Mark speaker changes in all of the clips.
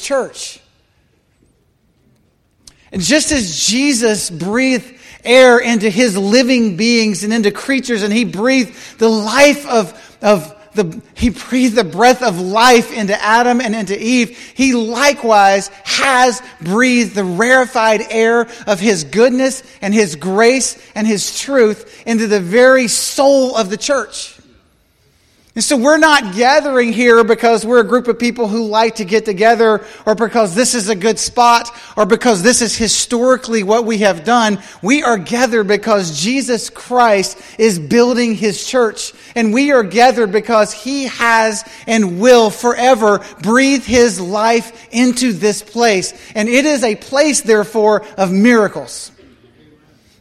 Speaker 1: church. And just as Jesus breathed air into his living beings and into creatures, and he breathed the life of, of the, he breathed the breath of life into Adam and into Eve. He likewise has breathed the rarefied air of his goodness and his grace and his truth into the very soul of the church. And so we're not gathering here because we're a group of people who like to get together or because this is a good spot or because this is historically what we have done. We are gathered because Jesus Christ is building his church. And we are gathered because he has and will forever breathe his life into this place. And it is a place, therefore, of miracles.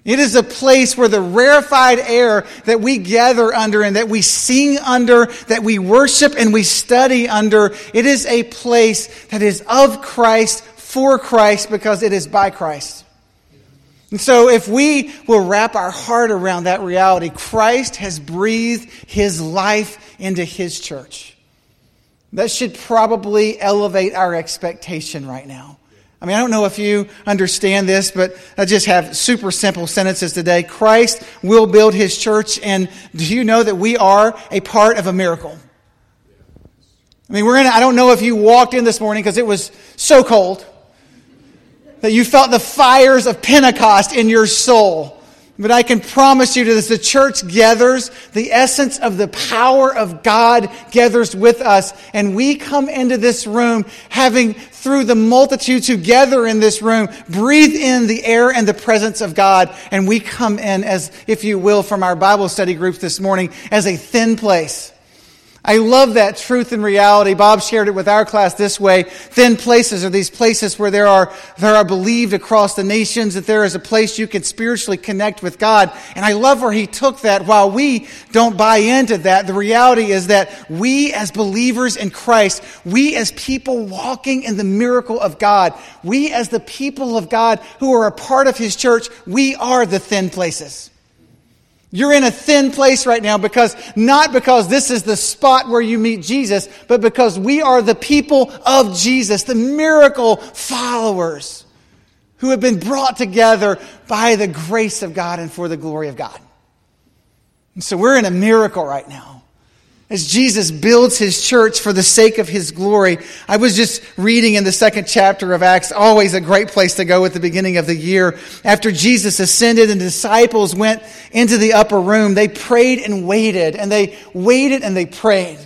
Speaker 1: It is a place where the rarefied air that we gather under and that we sing under, that we worship and we study under, it is a place that is of Christ, for Christ, because it is by Christ. And so, if we will wrap our heart around that reality, Christ has breathed his life into his church. That should probably elevate our expectation right now. I mean, I don't know if you understand this, but I just have super simple sentences today. Christ will build his church, and do you know that we are a part of a miracle? I mean, we're in, I don't know if you walked in this morning because it was so cold that you felt the fires of Pentecost in your soul. But I can promise you that as the church gathers, the essence of the power of God gathers with us. And we come into this room having, through the multitudes who gather in this room, breathe in the air and the presence of God. And we come in as, if you will, from our Bible study groups this morning, as a thin place I love that truth and reality. Bob shared it with our class this way. Thin places are these places where there are, there are believed across the nations that there is a place you can spiritually connect with God. And I love where he took that. While we don't buy into that, the reality is that we as believers in Christ, we as people walking in the miracle of God, we as the people of God who are a part of his church, we are the thin places. You're in a thin place right now because, not because this is the spot where you meet Jesus, but because we are the people of Jesus, the miracle followers who have been brought together by the grace of God and for the glory of God. And so we're in a miracle right now as Jesus builds his church for the sake of his glory. I was just reading in the second chapter of Acts, always a great place to go at the beginning of the year. After Jesus ascended and the disciples went into the upper room, they prayed and waited, and they waited and they prayed.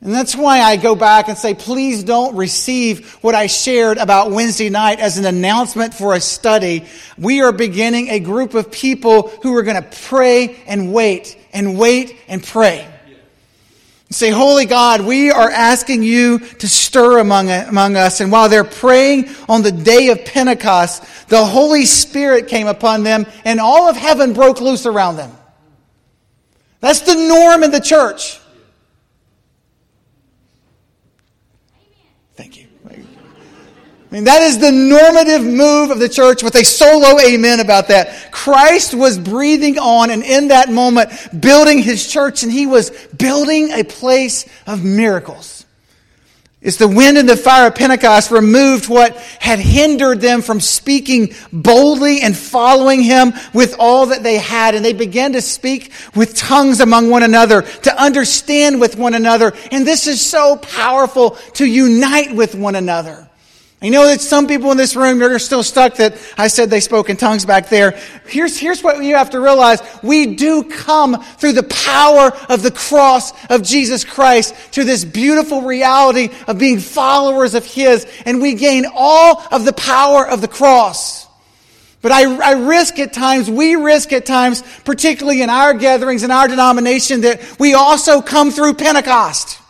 Speaker 1: And that's why I go back and say, please don't receive what I shared about Wednesday night as an announcement for a study. We are beginning a group of people who are going to pray and wait and wait and pray. Say, Holy God, we are asking you to stir among, among us. And while they're praying on the day of Pentecost, the Holy Spirit came upon them and all of heaven broke loose around them. That's the norm in the church. Thank you. Mean, that is the normative move of the church with a solo amen about that. Christ was breathing on and in that moment building his church and he was building a place of miracles. It's the wind and the fire of Pentecost removed what had hindered them from speaking boldly and following him with all that they had. And they began to speak with tongues among one another, to understand with one another. And this is so powerful to unite with one another. I know that some people in this room are still stuck that I said they spoke in tongues back there. Here's, here's what you have to realize. We do come through the power of the cross of Jesus Christ to this beautiful reality of being followers of His, and we gain all of the power of the cross. But I, I risk at times, we risk at times, particularly in our gatherings, in our denomination, that we also come through Pentecost.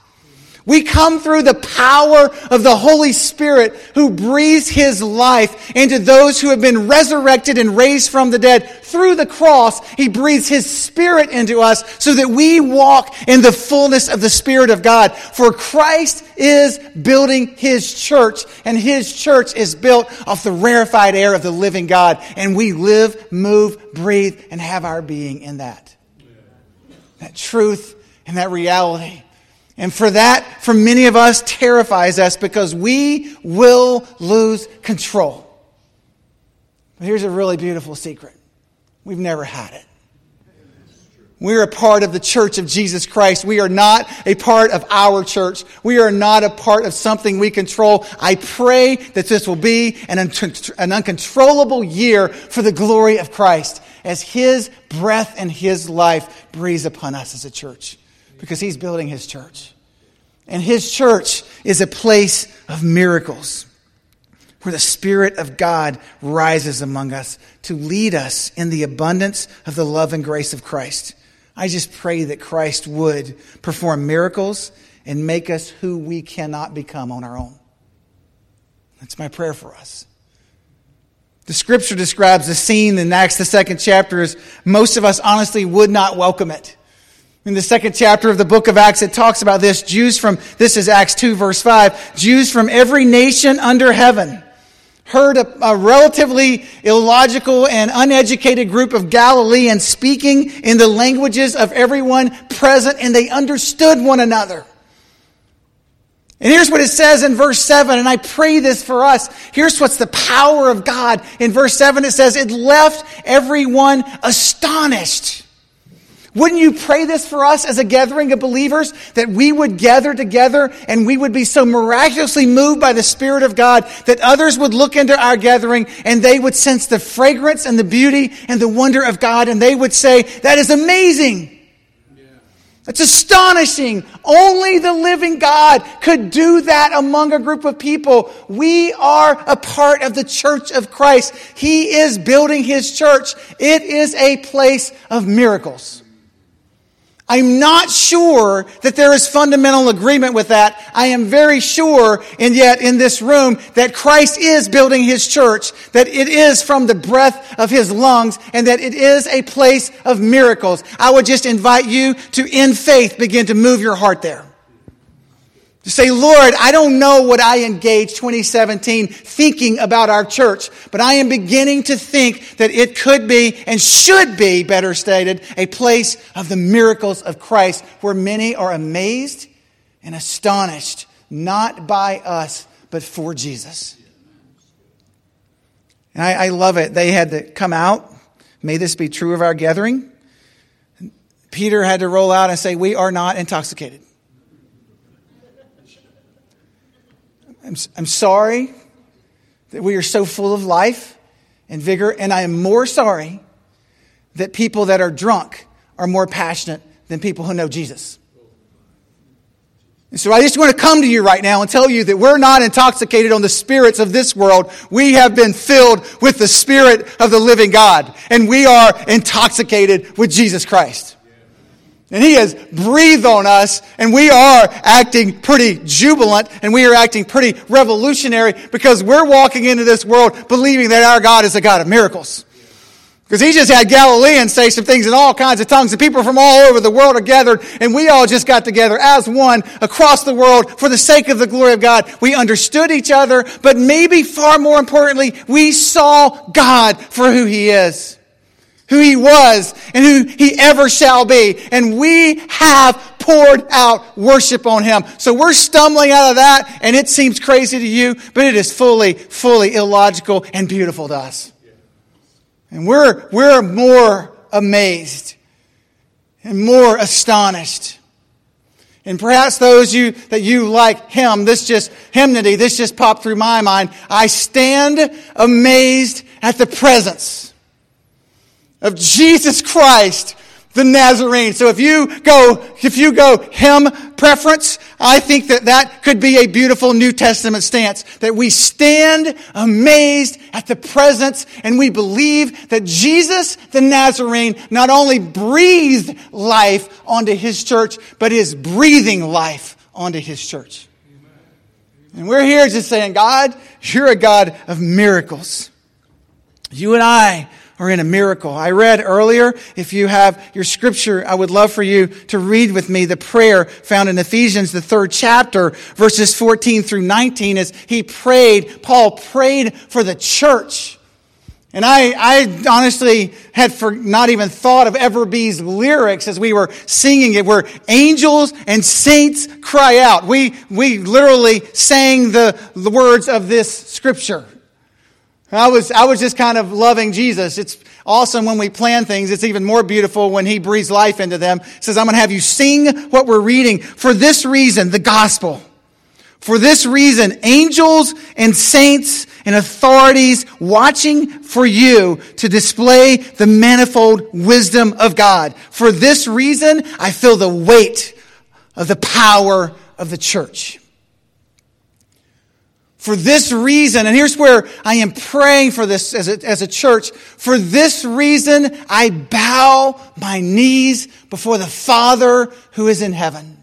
Speaker 1: We come through the power of the Holy Spirit who breathes his life into those who have been resurrected and raised from the dead. Through the cross, he breathes his spirit into us so that we walk in the fullness of the Spirit of God. For Christ is building his church, and his church is built off the rarefied air of the living God. And we live, move, breathe, and have our being in that. That truth and that reality. And for that, for many of us, terrifies us because we will lose control. But here's a really beautiful secret we've never had it. We're a part of the church of Jesus Christ. We are not a part of our church. We are not a part of something we control. I pray that this will be an, an uncontrollable year for the glory of Christ as His breath and His life breathes upon us as a church because He's building His church. And His church is a place of miracles where the Spirit of God rises among us to lead us in the abundance of the love and grace of Christ. I just pray that Christ would perform miracles and make us who we cannot become on our own. That's my prayer for us. The scripture describes the scene in Acts, the second chapter, as most of us honestly would not welcome it. In the second chapter of the book of Acts, it talks about this. Jews from, this is Acts 2 verse 5, Jews from every nation under heaven heard a, a, relatively illogical and uneducated group of Galileans speaking in the languages of everyone present, and they understood one another. And here's what it says in verse 7, and I pray this for us. Here's what's the power of God. In verse 7, it says, It left everyone astonished. Wouldn't you pray this for us as a gathering of believers that we would gather together and we would be so miraculously moved by the Spirit of God that others would look into our gathering and they would sense the fragrance and the beauty and the wonder of God and they would say, That is amazing. That's astonishing. Only the living God could do that among a group of people. We are a part of the church of Christ. He is building his church. It is a place of miracles. I'm not sure that there is fundamental agreement with that. I am very sure, and yet in this room, that Christ is building his church, that it is from the breath of his lungs, and that it is a place of miracles. I would just invite you to, in faith, begin to move your heart there. To say, Lord, I don't know what I engaged 2017 thinking about our church, but I am beginning to think that it could be and should be, better stated, a place of the miracles of Christ where many are amazed and astonished, not by us, but for Jesus. And I, I love it. They had to come out. May this be true of our gathering. Peter had to roll out and say, We are not intoxicated. I'm, I'm sorry that we are so full of life and vigor, and I am more sorry that people that are drunk are more passionate than people who know Jesus. And so I just want to come to you right now and tell you that we're not intoxicated on the spirits of this world. We have been filled with the spirit of the living God, and we are intoxicated with Jesus Christ. And he has breathed on us, and we are acting pretty jubilant, and we are acting pretty revolutionary because we're walking into this world believing that our God is a God of miracles. Because he just had Galileans say some things in all kinds of tongues, and people from all over the world are gathered, and we all just got together as one across the world for the sake of the glory of God. We understood each other, but maybe far more importantly, we saw God for who he is who he was and who he ever shall be. And we have poured out worship on him. So we're stumbling out of that and it seems crazy to you, but it is fully, fully illogical and beautiful to us. And we're, we're more amazed and more astonished. And perhaps those you that you like him, this just hymnody, this just popped through my mind. I stand amazed at the presence of Jesus Christ, the Nazarene. So if you go, if you go hymn preference, I think that that could be a beautiful New Testament stance. That we stand amazed at the presence and we believe that Jesus, the Nazarene, not only breathed life onto his church, but is breathing life onto his church. And we're here just saying, God, you're a God of miracles. You and I or in a miracle. I read earlier, if you have your scripture, I would love for you to read with me the prayer found in Ephesians, the third chapter, verses 14 through 19, as he prayed, Paul prayed for the church. And I, I honestly had for, not even thought of Everbee's lyrics as we were singing it, where angels and saints cry out. We, we literally sang the, the words of this scripture. I was, I was just kind of loving Jesus. It's awesome when we plan things. It's even more beautiful when he breathes life into them. He says, I'm going to have you sing what we're reading. For this reason, the gospel. For this reason, angels and saints and authorities watching for you to display the manifold wisdom of God. For this reason, I feel the weight of the power of the church. For this reason, and here's where I am praying for this as a, as a church. For this reason, I bow my knees before the Father who is in heaven.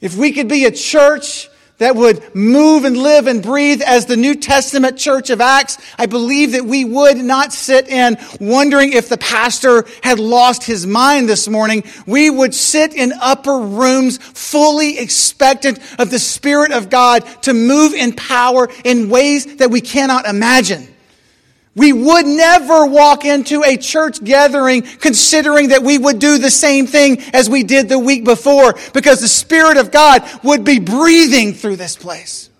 Speaker 1: If we could be a church that would move and live and breathe as the New Testament church of Acts, I believe that we would not sit in wondering if the pastor had lost his mind this morning. We would sit in upper rooms fully expectant of the Spirit of God to move in power in ways that we cannot imagine. We would never walk into a church gathering considering that we would do the same thing as we did the week before because the Spirit of God would be breathing through this place.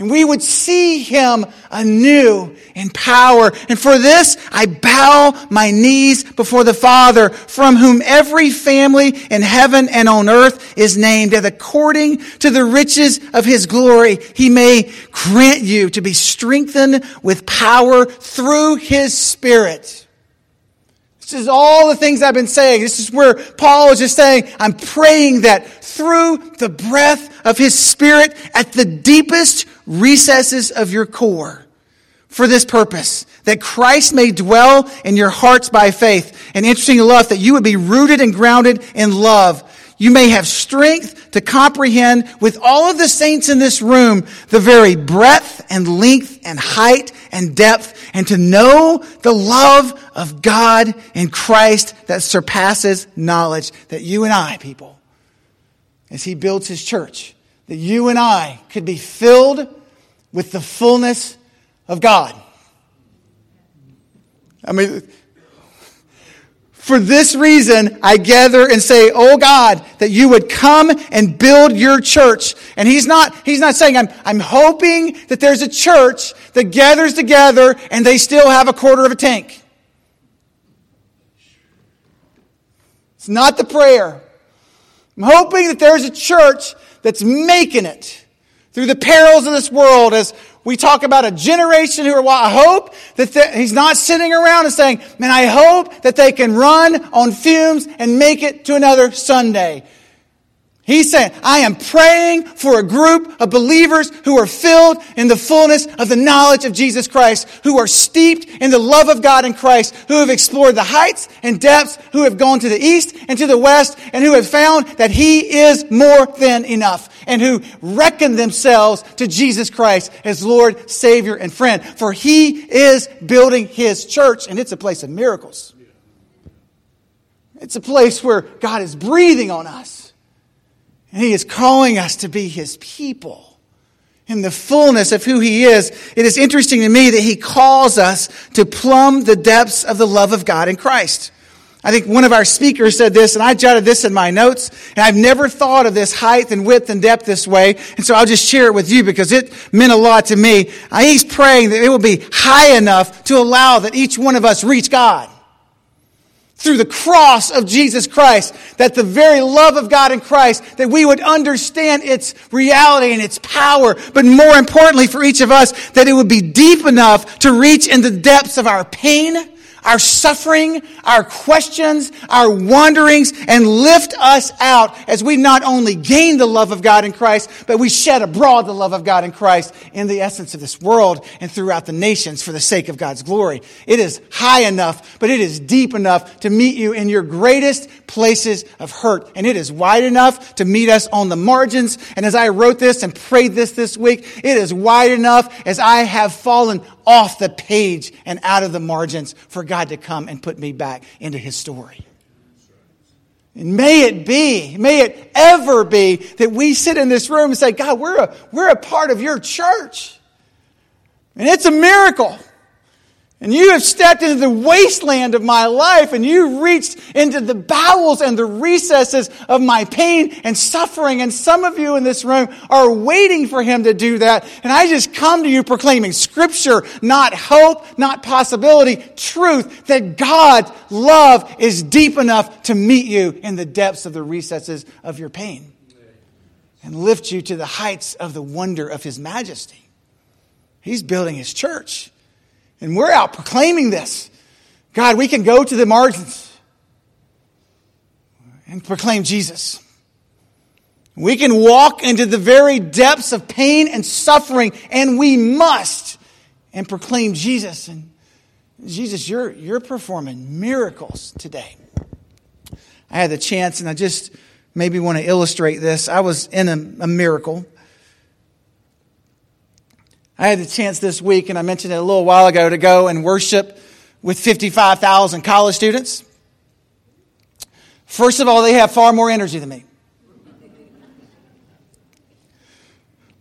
Speaker 1: And we would see him anew in power. And for this, I bow my knees before the Father, from whom every family in heaven and on earth is named, that according to the riches of his glory, he may grant you to be strengthened with power through his Spirit. This is all the things I've been saying. This is where Paul is just saying, I'm praying that through the breath of his spirit at the deepest recesses of your core for this purpose, that Christ may dwell in your hearts by faith. And interesting enough, that you would be rooted and grounded in love. You may have strength to comprehend with all of the saints in this room the very breadth and length and height and depth and to know the love of God in Christ that surpasses knowledge that you and I, people, as he builds his church, that you and I could be filled with the fullness of God. I mean, for this reason, I gather and say, Oh God, that you would come and build your church. And he's not, he's not saying, I'm, I'm hoping that there's a church that gathers together and they still have a quarter of a tank. It's not the prayer. I'm hoping that there's a church that's making it through the perils of this world as we talk about a generation who are, I hope that he's not sitting around and saying, man, I hope that they can run on fumes and make it to another Sunday. He's saying, I am praying for a group of believers who are filled in the fullness of the knowledge of Jesus Christ, who are steeped in the love of God in Christ, who have explored the heights and depths, who have gone to the east and to the west, and who have found that He is more than enough, and who reckon themselves to Jesus Christ as Lord, Savior, and friend. For He is building His church, and it's a place of miracles. It's a place where God is breathing on us. And He is calling us to be His people in the fullness of who He is. It is interesting to me that He calls us to plumb the depths of the love of God in Christ. I think one of our speakers said this, and I jotted this in my notes, and I've never thought of this height and width and depth this way, and so I'll just share it with you because it meant a lot to me. Uh, he's praying that it will be high enough to allow that each one of us reach God through the cross of Jesus Christ, that the very love of God in Christ, that we would understand its reality and its power, but more importantly for each of us, that it would be deep enough to reach in the depths of our pain, our suffering, our questions, our wanderings, and lift us out as we not only gain the love of God in Christ, but we shed abroad the love of God in Christ in the essence of this world and throughout the nations for the sake of God's glory. It is high enough, but it is deep enough to meet you in your greatest places of hurt. And it is wide enough to meet us on the margins. And as I wrote this and prayed this this week, it is wide enough as I have fallen off the page and out of the margins for God to come and put me back into his story. And may it be, may it ever be that we sit in this room and say, God, we're a, we're a part of your church. And it's a miracle. And you have stepped into the wasteland of my life and you reached into the bowels and the recesses of my pain and suffering. And some of you in this room are waiting for him to do that. And I just come to you proclaiming scripture, not hope, not possibility, truth that God's love is deep enough to meet you in the depths of the recesses of your pain and lift you to the heights of the wonder of his majesty. He's building his church. And we're out proclaiming this. God, we can go to the margins and proclaim Jesus. We can walk into the very depths of pain and suffering, and we must, and proclaim Jesus. And Jesus, you're, you're performing miracles today. I had the chance, and I just maybe want to illustrate this. I was in a, a miracle. I had the chance this week, and I mentioned it a little while ago, to go and worship with 55,000 college students. First of all, they have far more energy than me.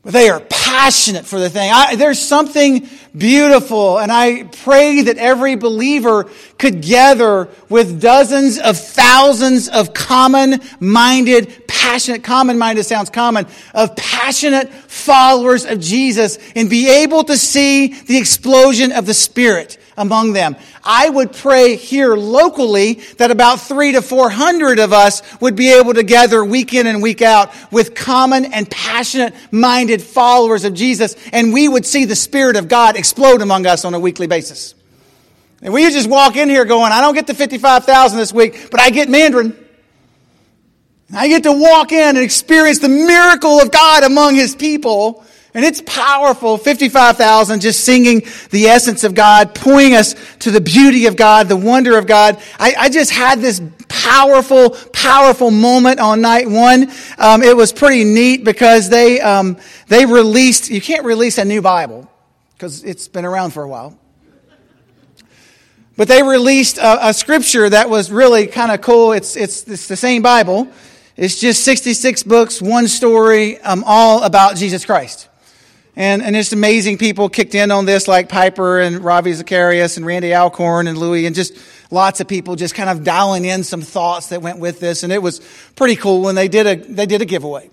Speaker 1: But they are passionate for the thing. I, there's something beautiful, and I pray that every believer could gather with dozens of thousands of common minded, passionate, common minded sounds common, of passionate followers of Jesus and be able to see the explosion of the Spirit among them. I would pray here locally that about three to four hundred of us would be able to gather week in and week out with common and passionate minded followers of Jesus, and we would see the Spirit of God explode among us on a weekly basis. And we just walk in here going, I don't get the 55,000 this week, but I get Mandarin. I get to walk in and experience the miracle of God among His people and it's powerful. 55,000 just singing the essence of God, pointing us to the beauty of God, the wonder of God. I, I just had this powerful, powerful moment on night one. Um, it was pretty neat because they, um, they released, you can't release a new Bible because it's been around for a while. But they released a, a scripture that was really kind of cool. It's, it's, it's the same Bible. It's just 66 books, one story, um, all about Jesus Christ. And, and it's amazing people kicked in on this, like Piper and Ravi Zacharias and Randy Alcorn and Louie, and just lots of people just kind of dialing in some thoughts that went with this. And it was pretty cool when they did a, they did a giveaway.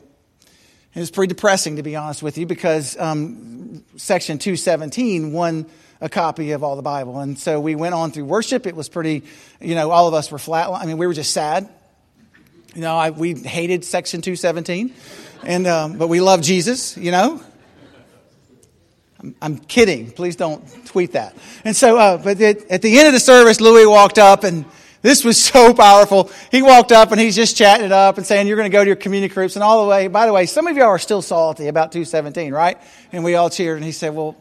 Speaker 1: It was pretty depressing, to be honest with you, because um, section 217 won a copy of all the Bible. And so we went on through worship. It was pretty, you know, all of us were flat. I mean, we were just sad. You know, I, we hated section 217, and, um, but we love Jesus, you know. I'm I'm kidding. Please don't tweet that. And so, uh, but at the end of the service, Louie walked up and this was so powerful. He walked up and he's just chatting it up and saying, you're going to go to your community groups. And all the way, by the way, some of y'all are still salty about 217, right? And we all cheered. And he said, well,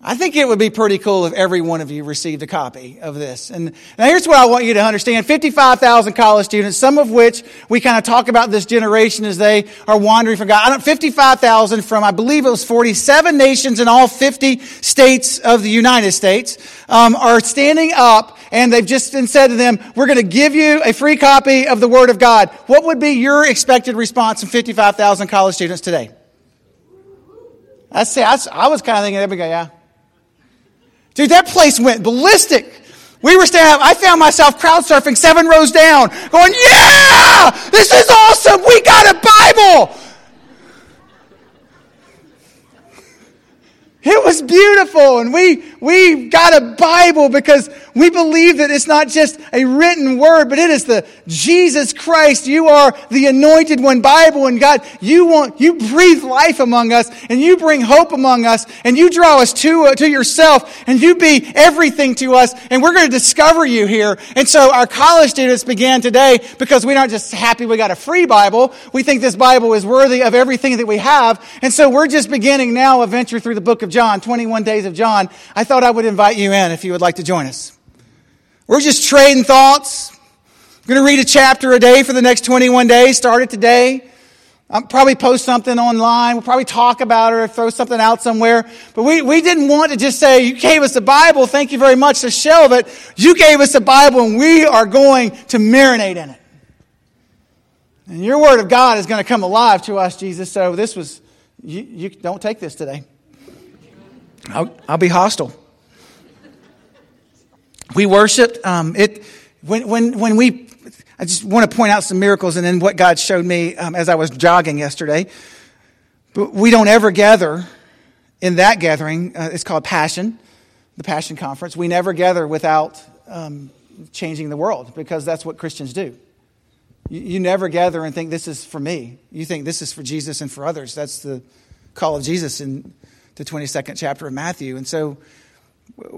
Speaker 1: I think it would be pretty cool if every one of you received a copy of this. And now here's what I want you to understand. 55,000 college students, some of which we kind of talk about this generation as they are wandering from God. I don't, 55,000 from, I believe it was 47 nations in all 50 states of the United States, um, are standing up and they've just been said to them, we're going to give you a free copy of the Word of God. What would be your expected response from 55,000 college students today? I say, I, was kind of thinking, everybody, yeah. Dude, that place went ballistic. We were standing I found myself crowd surfing seven rows down, going, Yeah! This is awesome! We got a Bible! It was beautiful. And we, we got a Bible because we believe that it's not just a written word, but it is the Jesus Christ. You are the anointed one Bible. And God, you want, you breathe life among us and you bring hope among us and you draw us to, uh, to yourself and you be everything to us. And we're going to discover you here. And so our college students began today because we're not just happy we got a free Bible. We think this Bible is worthy of everything that we have. And so we're just beginning now a venture through the book of John, 21 days of John. I thought I would invite you in if you would like to join us. We're just trading thoughts. We're going to read a chapter a day for the next 21 days. Start it today. I'll probably post something online. We'll probably talk about it or throw something out somewhere. But we, we didn't want to just say, you gave us the Bible. Thank you very much to shelve it. You gave us the Bible and we are going to marinate in it. And your word of God is going to come alive to us, Jesus. So this was, you, you don't take this today. I'll, I'll be hostile. we worshiped. Um, it when when when we. I just want to point out some miracles and then what God showed me um, as I was jogging yesterday. But we don't ever gather in that gathering. Uh, it's called Passion, the Passion Conference. We never gather without um, changing the world because that's what Christians do. You, you never gather and think this is for me. You think this is for Jesus and for others. That's the call of Jesus in the 22nd chapter of Matthew. And so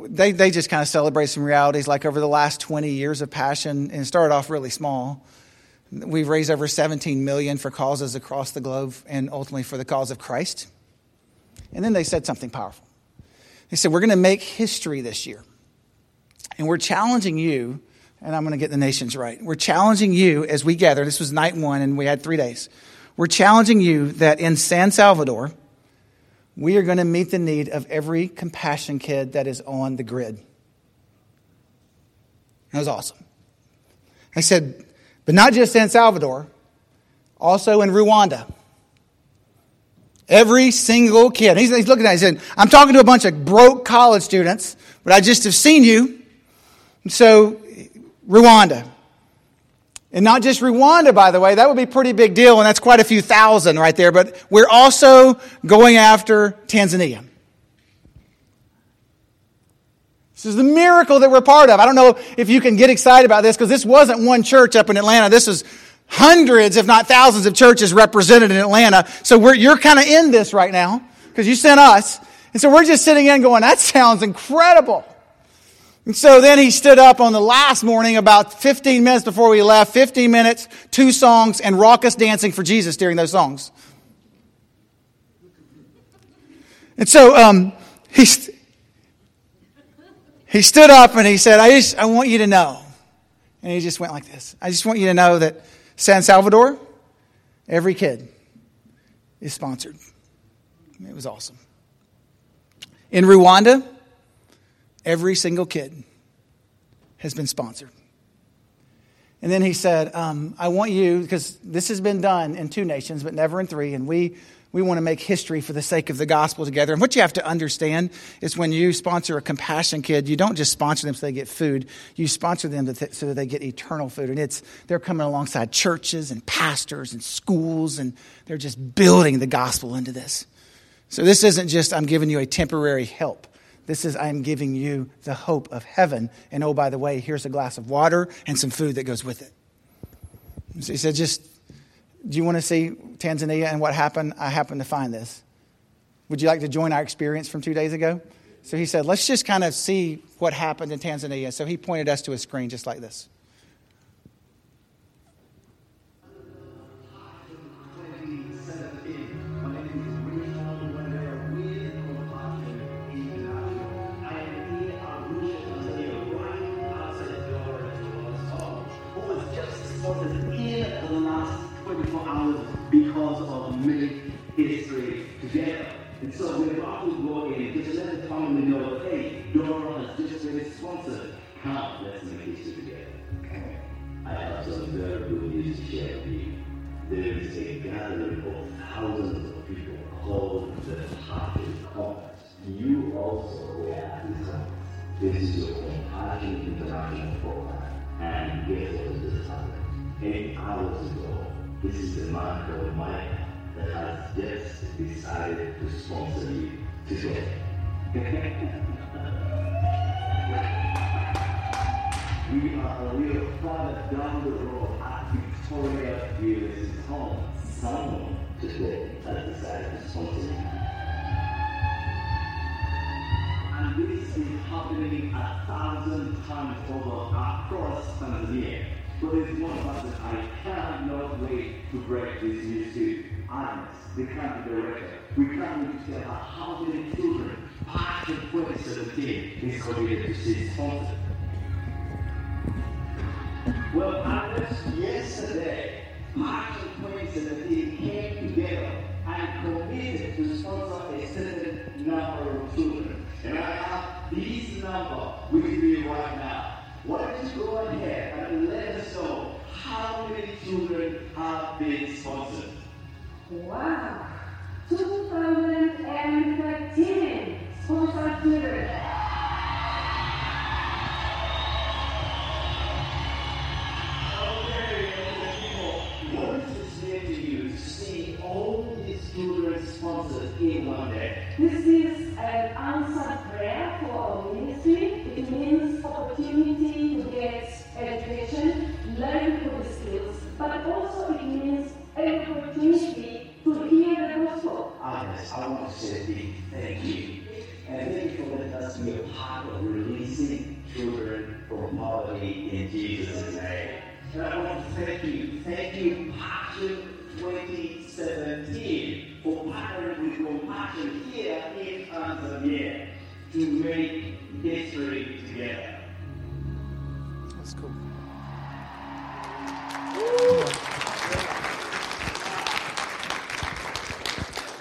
Speaker 1: they, they just kind of celebrate some realities like over the last 20 years of passion and started off really small. We've raised over 17 million for causes across the globe and ultimately for the cause of christ. And then they said something powerful. They said we're going to make history this year. And we're challenging you and i'm going to get the nations right we're challenging you as we gather. This was night one and we had three days. We're challenging you that in san salvador we are going to meet the need of every compassion kid that is on the grid. That was awesome. I said, but not just San Salvador, also in Rwanda. Every single kid. He's, he's looking at it. He said, I'm talking to a bunch of broke college students, but I just have seen you. so, Rwanda. And not just Rwanda, by the way, that would be a pretty big deal, and that's quite a few thousand right there, but we're also going after Tanzania. This is the miracle that we're part of. I don't know if you can get excited about this because this wasn't one church up in Atlanta. This is hundreds, if not thousands, of churches represented in Atlanta. So you're kind of in this right now because you sent us. And so we're just sitting in going, that sounds incredible. And so then he stood up on the last morning, about 15 minutes before we left, 15 minutes, two songs, and raucous dancing for Jesus during those songs. And so um, he, he stood up and he said, I, just, I want you to know. And he just went like this I just want you to know that San Salvador, every kid is sponsored. It was awesome. In Rwanda, Every single kid has been sponsored. And then he said, um, I want you, because this has been done in two nations, but never in three, and we, we want to make history for the sake of the gospel together. And what you have to understand is when you sponsor a compassion kid, you don't just sponsor them so they get food, you sponsor them so that they get eternal food. And it's, they're coming alongside churches and pastors and schools, and they're just building the gospel into this. So this isn't just, I'm giving you a temporary help. This is, I'm giving you the hope of heaven. And oh, by the way, here's a glass of water and some food that goes with it. So he said, just, do you want to see Tanzania and what happened? I happened to find this. Would you like to join our experience from two days ago? So he said, let's just kind of see what happened in Tanzania. So he pointed us to a screen just like this. together.
Speaker 2: And so we've about to go in
Speaker 3: and just let the family know, hey, Dora has just been sponsored. Come, let's make history together. I have some very good news to share with you. There is a gathering of thousands of people called the Happy Conference. You also were at this conference. This is your Compassion International program. And guess what is this happening? Eight hours ago, this is the man called Mike that has just decided to sponsor you today. we are a little further down the road at Victoria Viewers' home. Someone today has decided to sponsor me, And this is happening a thousand times over across Tanzania. But it's
Speaker 2: one
Speaker 3: that I cannot wait to break this news to honest. We can't be direct. We can't be tell her how many children past the point of the
Speaker 2: day
Speaker 3: is committed to sin. Well, honest, yesterday, past the point of the day came together and committed to sponsor a certain number of children. And I have
Speaker 2: this
Speaker 3: number with me right now. Why don't you go ahead and let us know how many children have been sponsored?
Speaker 2: Wow. Team, Sports on Twitter.
Speaker 3: Okay, people, what
Speaker 2: is
Speaker 3: it say to you to see all these children sponsored in one day?
Speaker 2: This is an answered prayer for our ministry. It means opportunity to get education, learning new skills, but also it means an opportunity to hear the gospel.
Speaker 3: I want to say a big thank you. And thank you for letting us be a part of releasing children from poverty in Jesus' name. And I want to thank you. Thank you, Passion 2017, for partnering with Compassion here in Tanzania to make history together.
Speaker 1: That's cool.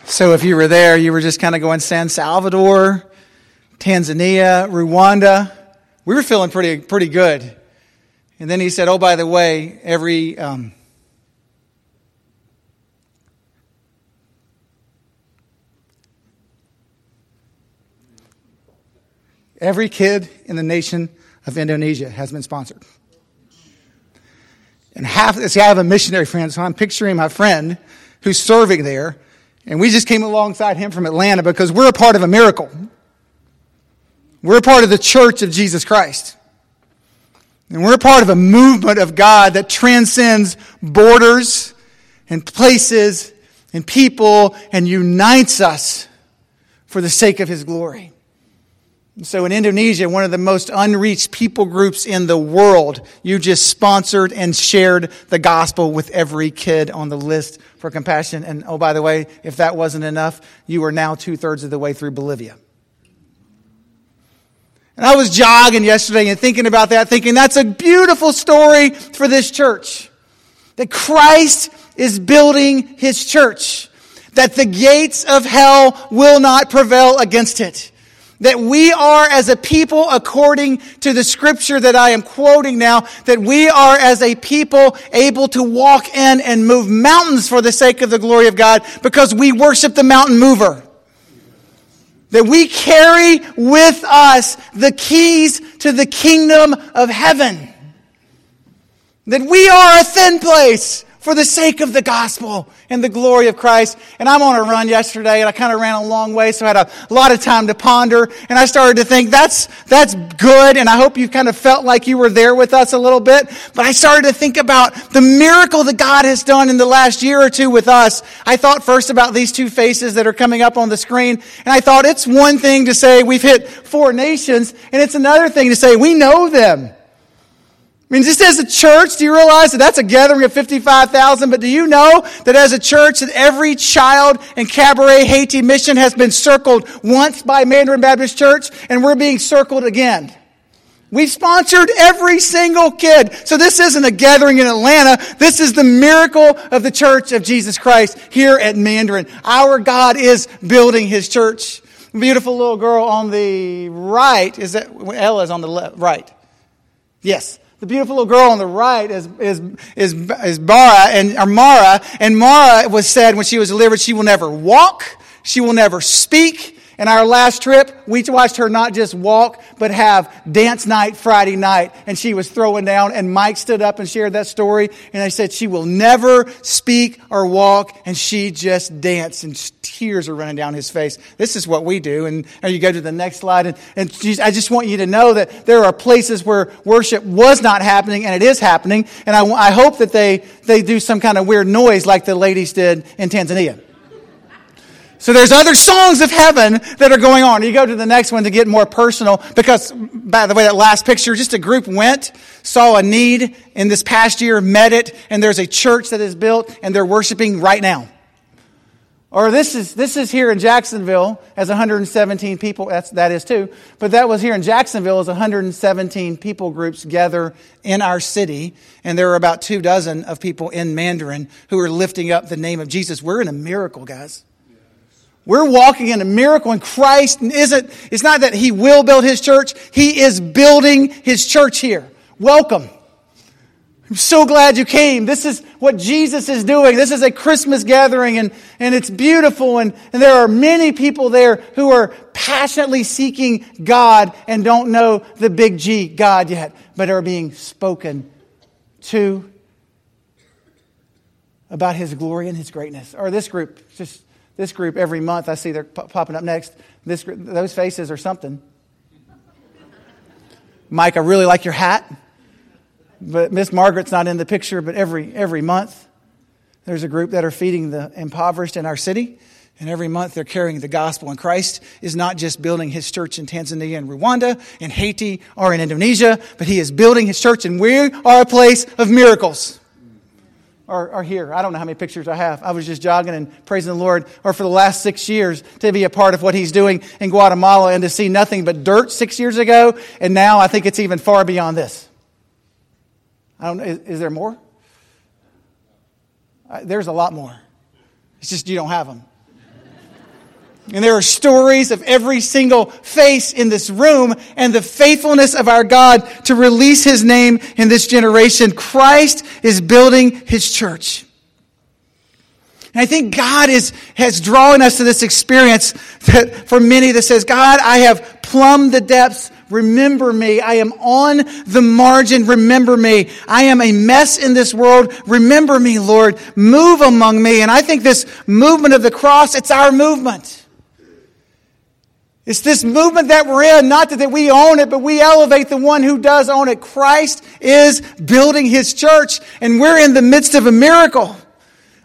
Speaker 1: So if you were there, you were just kind of going San Salvador, Tanzania, Rwanda. We were feeling pretty pretty good. And then he said, "Oh, by the way, every um, every kid in the nation of Indonesia has been sponsored." And half, see, I have a missionary friend, so I'm picturing my friend who's serving there, and we just came alongside him from Atlanta because we're a part of a miracle. We're a part of the church of Jesus Christ. And we're a part of a movement of God that transcends borders and places and people and unites us for the sake of His glory. So in Indonesia, one of the most unreached people groups in the world, you just sponsored and shared the gospel with every kid on the list for compassion. And oh, by the way, if that wasn't enough, you are now two thirds of the way through Bolivia. And I was jogging yesterday and thinking about that, thinking that's a beautiful story for this church. That Christ is building his church. That the gates of hell will not prevail against it. That we are as a people, according to the scripture that I am quoting now, that we are as a people able to walk in and move mountains for the sake of the glory of God because we worship the mountain mover. That we carry with us the keys to the kingdom of heaven. That we are a thin place for the sake of the gospel and the glory of Christ. And I'm on a run yesterday and I kind of ran a long way, so I had a lot of time to ponder. And I started to think that's, that's good. And I hope you kind of felt like you were there with us a little bit. But I started to think about the miracle that God has done in the last year or two with us. I thought first about these two faces that are coming up on the screen. And I thought it's one thing to say we've hit four nations and it's another thing to say we know them. I mean, just as a church, do you realize that that's a gathering of 55,000? But do you know that as a church, that every child in Cabaret Haiti mission has been circled once by Mandarin Baptist Church, and we're being circled again? We've sponsored every single kid. So this isn't a gathering in Atlanta. This is the miracle of the church of Jesus Christ here at Mandarin. Our God is building his church. Beautiful little girl on the right. Is that, Ella's on the left, right. Yes. The beautiful little girl on the right is, is, is, is Bara and, or Mara. And Mara was said when she was delivered, she will never walk. She will never speak. And our last trip, we watched her not just walk, but have dance night Friday night. And she was throwing down, and Mike stood up and shared that story. And I said, She will never speak or walk. And she just danced, and tears are running down his face. This is what we do. And, and you go to the next slide. And, and I just want you to know that there are places where worship was not happening, and it is happening. And I, I hope that they, they do some kind of weird noise like the ladies did in Tanzania. So there's other songs of heaven that are going on. You go to the next one to get more personal because, by the way, that last picture, just a group went, saw a need in this past year, met it, and there's a church that is built and they're worshiping right now. Or this is, this is here in Jacksonville as 117 people. That's, that is too. But that was here in Jacksonville as 117 people groups gather in our city. And there are about two dozen of people in Mandarin who are lifting up the name of Jesus. We're in a miracle, guys. We're walking in a miracle and Christ and isn't, it's not that He will build His church. He is building His church here. Welcome. I'm so glad you came. This is what Jesus is doing. This is a Christmas gathering and, and it's beautiful and, and there are many people there who are passionately seeking God and don't know the big G God yet, but are being spoken to about His glory and His greatness. Or this group, just this group every month. I see they're popping up next. This, those faces are something. Mike, I really like your hat, but Miss Margaret's not in the picture. But every every month, there's a group that are feeding the impoverished in our city. And every month they're carrying the gospel. And Christ is not just building his church in Tanzania and Rwanda, in Haiti, or in Indonesia, but he is building his church, and we are a place of miracles. Or, or here, I don't know how many pictures I have. I was just jogging and praising the Lord, or for the last six years, to be a part of what he's doing in Guatemala and to see nothing but dirt six years ago, and now I think it's even far beyond this. I don't is, is there more? There's a lot more. It's just you don't have them. And there are stories of every single face in this room and the faithfulness of our God to release his name in this generation. Christ is building his church. And I think God is, has drawn us to this experience that for many that says, God, I have plumbed the depths. Remember me. I am on the margin. Remember me. I am a mess in this world. Remember me, Lord. Move among me. And I think this movement of the cross, it's our movement. It's this movement that we're in, not that we own it, but we elevate the one who does own it. Christ is building his church, and we're in the midst of a miracle.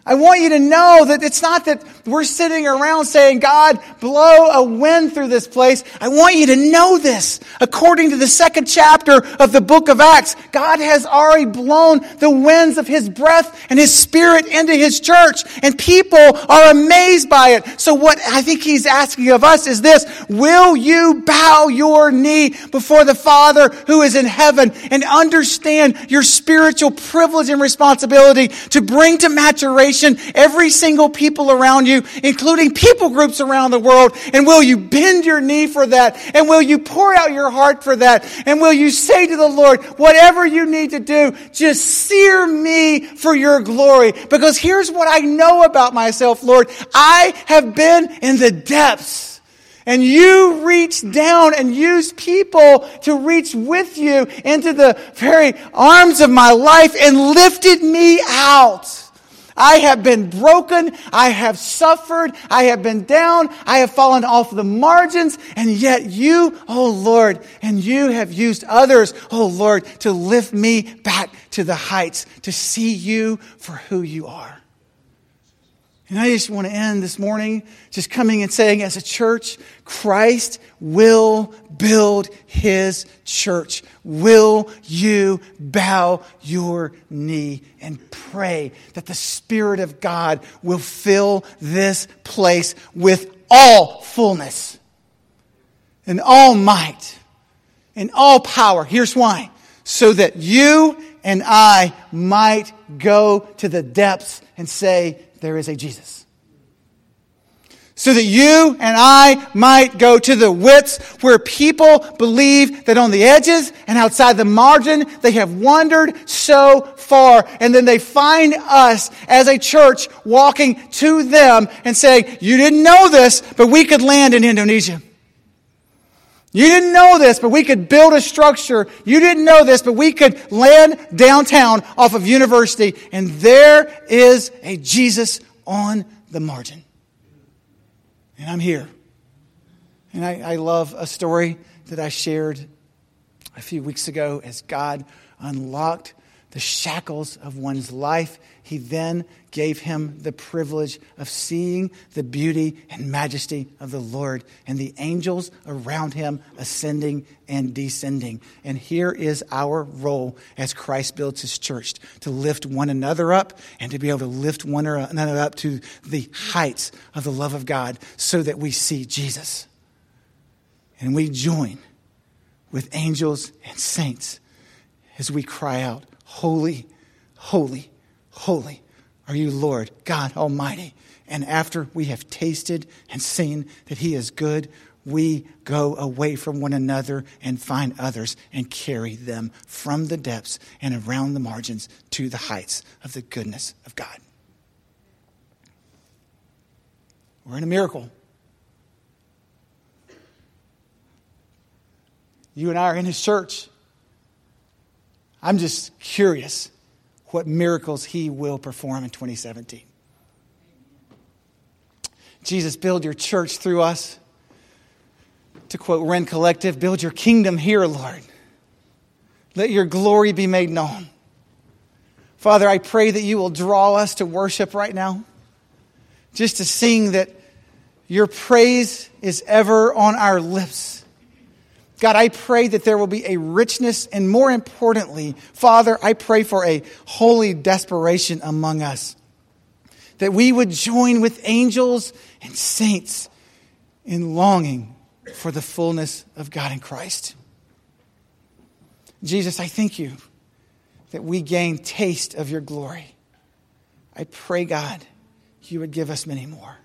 Speaker 1: I want you to know that it's not that we're sitting around saying, God, blow a wind through this place. I want you to know this. According to the second chapter of the book of Acts, God has already blown the winds of His breath and His Spirit into His church, and people are amazed by it. So what I think He's asking of us is this, will you bow your knee before the Father who is in heaven and understand your spiritual privilege and responsibility to bring to maturation every single people around you, including people groups around the world? And will you bend your knee for that? And will you pour out your heart for that? And will you say to the Lord, whatever you need to do, just sear me for your glory? Because here's what I know about myself, Lord. I have been in the depths. And you reached down and used people to reach with you into the very arms of my life and lifted me out. I have been broken. I have suffered. I have been down. I have fallen off the margins. And yet you, oh Lord, and you have used others, oh Lord, to lift me back to the heights, to see you for who you are. And I just want to end this morning just coming and saying, as a church, Christ will build his church. Will you bow your knee and pray that the Spirit of God will fill this place with all fullness and all might and all power? Here's why. So that you and I might go to the depths and say, there is a Jesus. So that you and I might go to the widths where people believe that on the edges and outside the margin, they have wandered so far. And then they find us as a church walking to them and saying, you didn't know this, but we could land in Indonesia. You didn't know this, but we could build a structure. You didn't know this, but we could land downtown off of University, and there is a Jesus on the margin. And I'm here. And I, I love a story that I shared a few weeks ago as God unlocked the shackles of one's life he then gave him the privilege of seeing the beauty and majesty of the Lord and the angels around him ascending and descending. And here is our role as Christ builds his church to lift one another up and to be able to lift one another up to the heights of the love of God so that we see Jesus. And we join with angels and saints as we cry out, Holy, holy Holy are you, Lord God Almighty. And after we have tasted and seen that He is good, we go away from one another and find others and carry them from the depths and around the margins to the heights of the goodness of God. We're in a miracle. You and I are in His church. I'm just curious what miracles he will perform in 2017. Jesus, build your church through us. To quote Rend Collective, build your kingdom here, Lord. Let your glory be made known. Father, I pray that you will draw us to worship right now, just to sing that your praise is ever on our lips. God, I pray that there will be a richness, and more importantly, Father, I pray for a holy desperation among us. That we would join with angels and saints in longing for the fullness of God in Christ. Jesus, I thank you that we gain taste of your glory. I pray, God, you would give us many more.